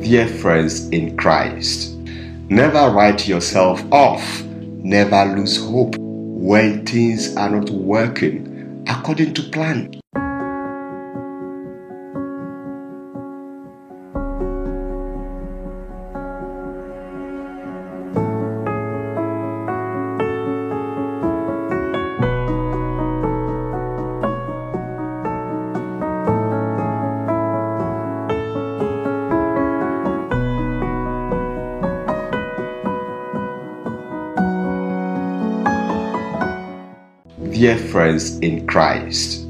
Dear friends in Christ, never write yourself off, never lose hope when things are not working according to plan. Dear friends in Christ,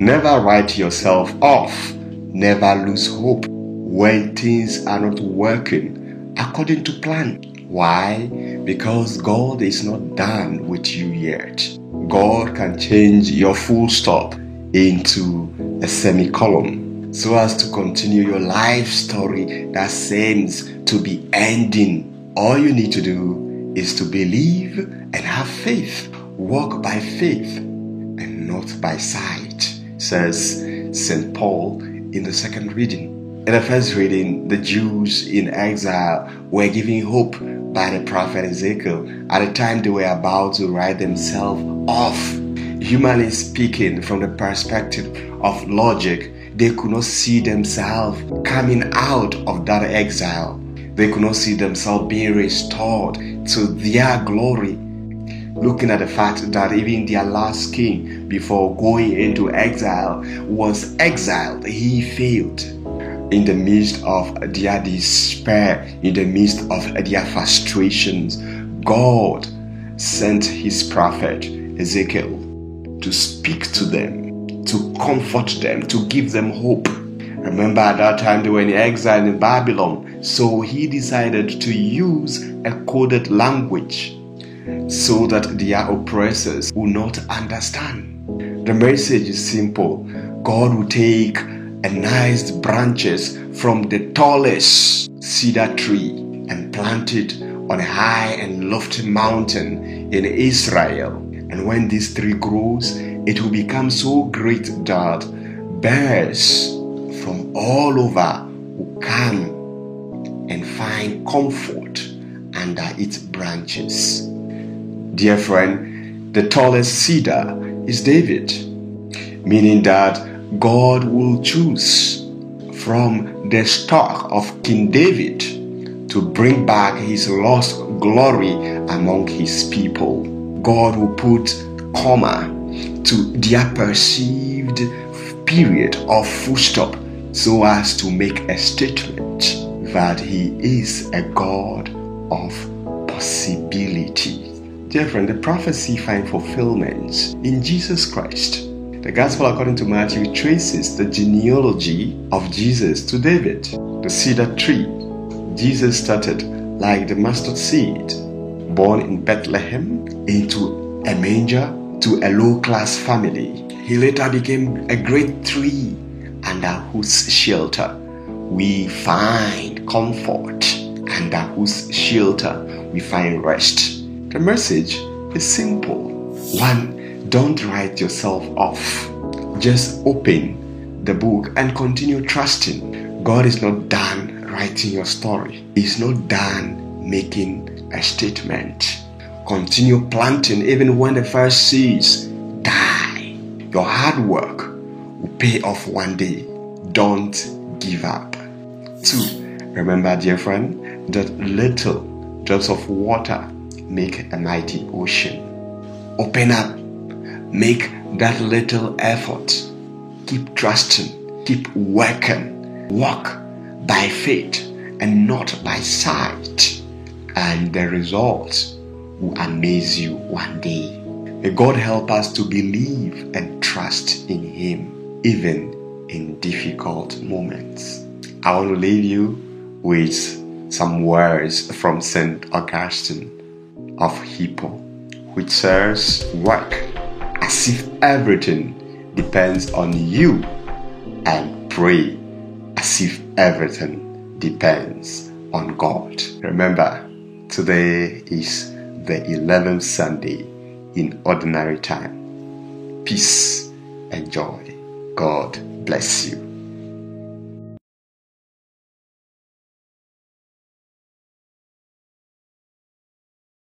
never write yourself off, never lose hope when things are not working according to plan. Why? Because God is not done with you yet. God can change your full stop into a semicolon so as to continue your life story that seems to be ending. All you need to do is to believe and have faith walk by faith and not by sight, says St. Paul in the second reading. In the first reading, the Jews in exile were given hope by the prophet Ezekiel at the time they were about to write themselves off. Humanly speaking, from the perspective of logic, they could not see themselves coming out of that exile. They could not see themselves being restored to their glory looking at the fact that even their last king, before going into exile, was exiled. He failed. In the midst of their despair, in the midst of their frustrations, God sent his prophet Ezekiel to speak to them, to comfort them, to give them hope. Remember, at that time they were in exile in Babylon, so he decided to use a coded language so that their oppressors will not understand. The message is simple God will take a nice branches from the tallest cedar tree and plant it on a high and lofty mountain in Israel. And when this tree grows, it will become so great that bears from all over will come and find comfort under its branches. Dear friend, the tallest cedar is David, meaning that God will choose from the stock of King David to bring back his lost glory among his people. God will put comma to their perceived period of full stop so as to make a statement that he is a God of possibility. Friend, the prophecy find fulfillment in Jesus Christ. The Gospel according to Matthew traces the genealogy of Jesus to David. The cedar tree. Jesus started like the mustard seed, born in Bethlehem into a manger to a low class family. He later became a great tree under whose shelter we find comfort, under whose shelter we find rest. The message is simple. One, don't write yourself off. Just open the book and continue trusting. God is not done writing your story, He's not done making a statement. Continue planting even when the first seeds die. Your hard work will pay off one day. Don't give up. Two, remember, dear friend, that little drops of water make a mighty ocean. Open up, make that little effort. Keep trusting, keep working, walk by faith and not by sight, and the results will amaze you one day. May God help us to believe and trust in Him, even in difficult moments. I want to leave you with some words from St. Augustine of Hippo, which says, Work as if everything depends on you, and pray as if everything depends on God. Remember, today is the 11th Sunday in ordinary time. Peace and joy. God bless you.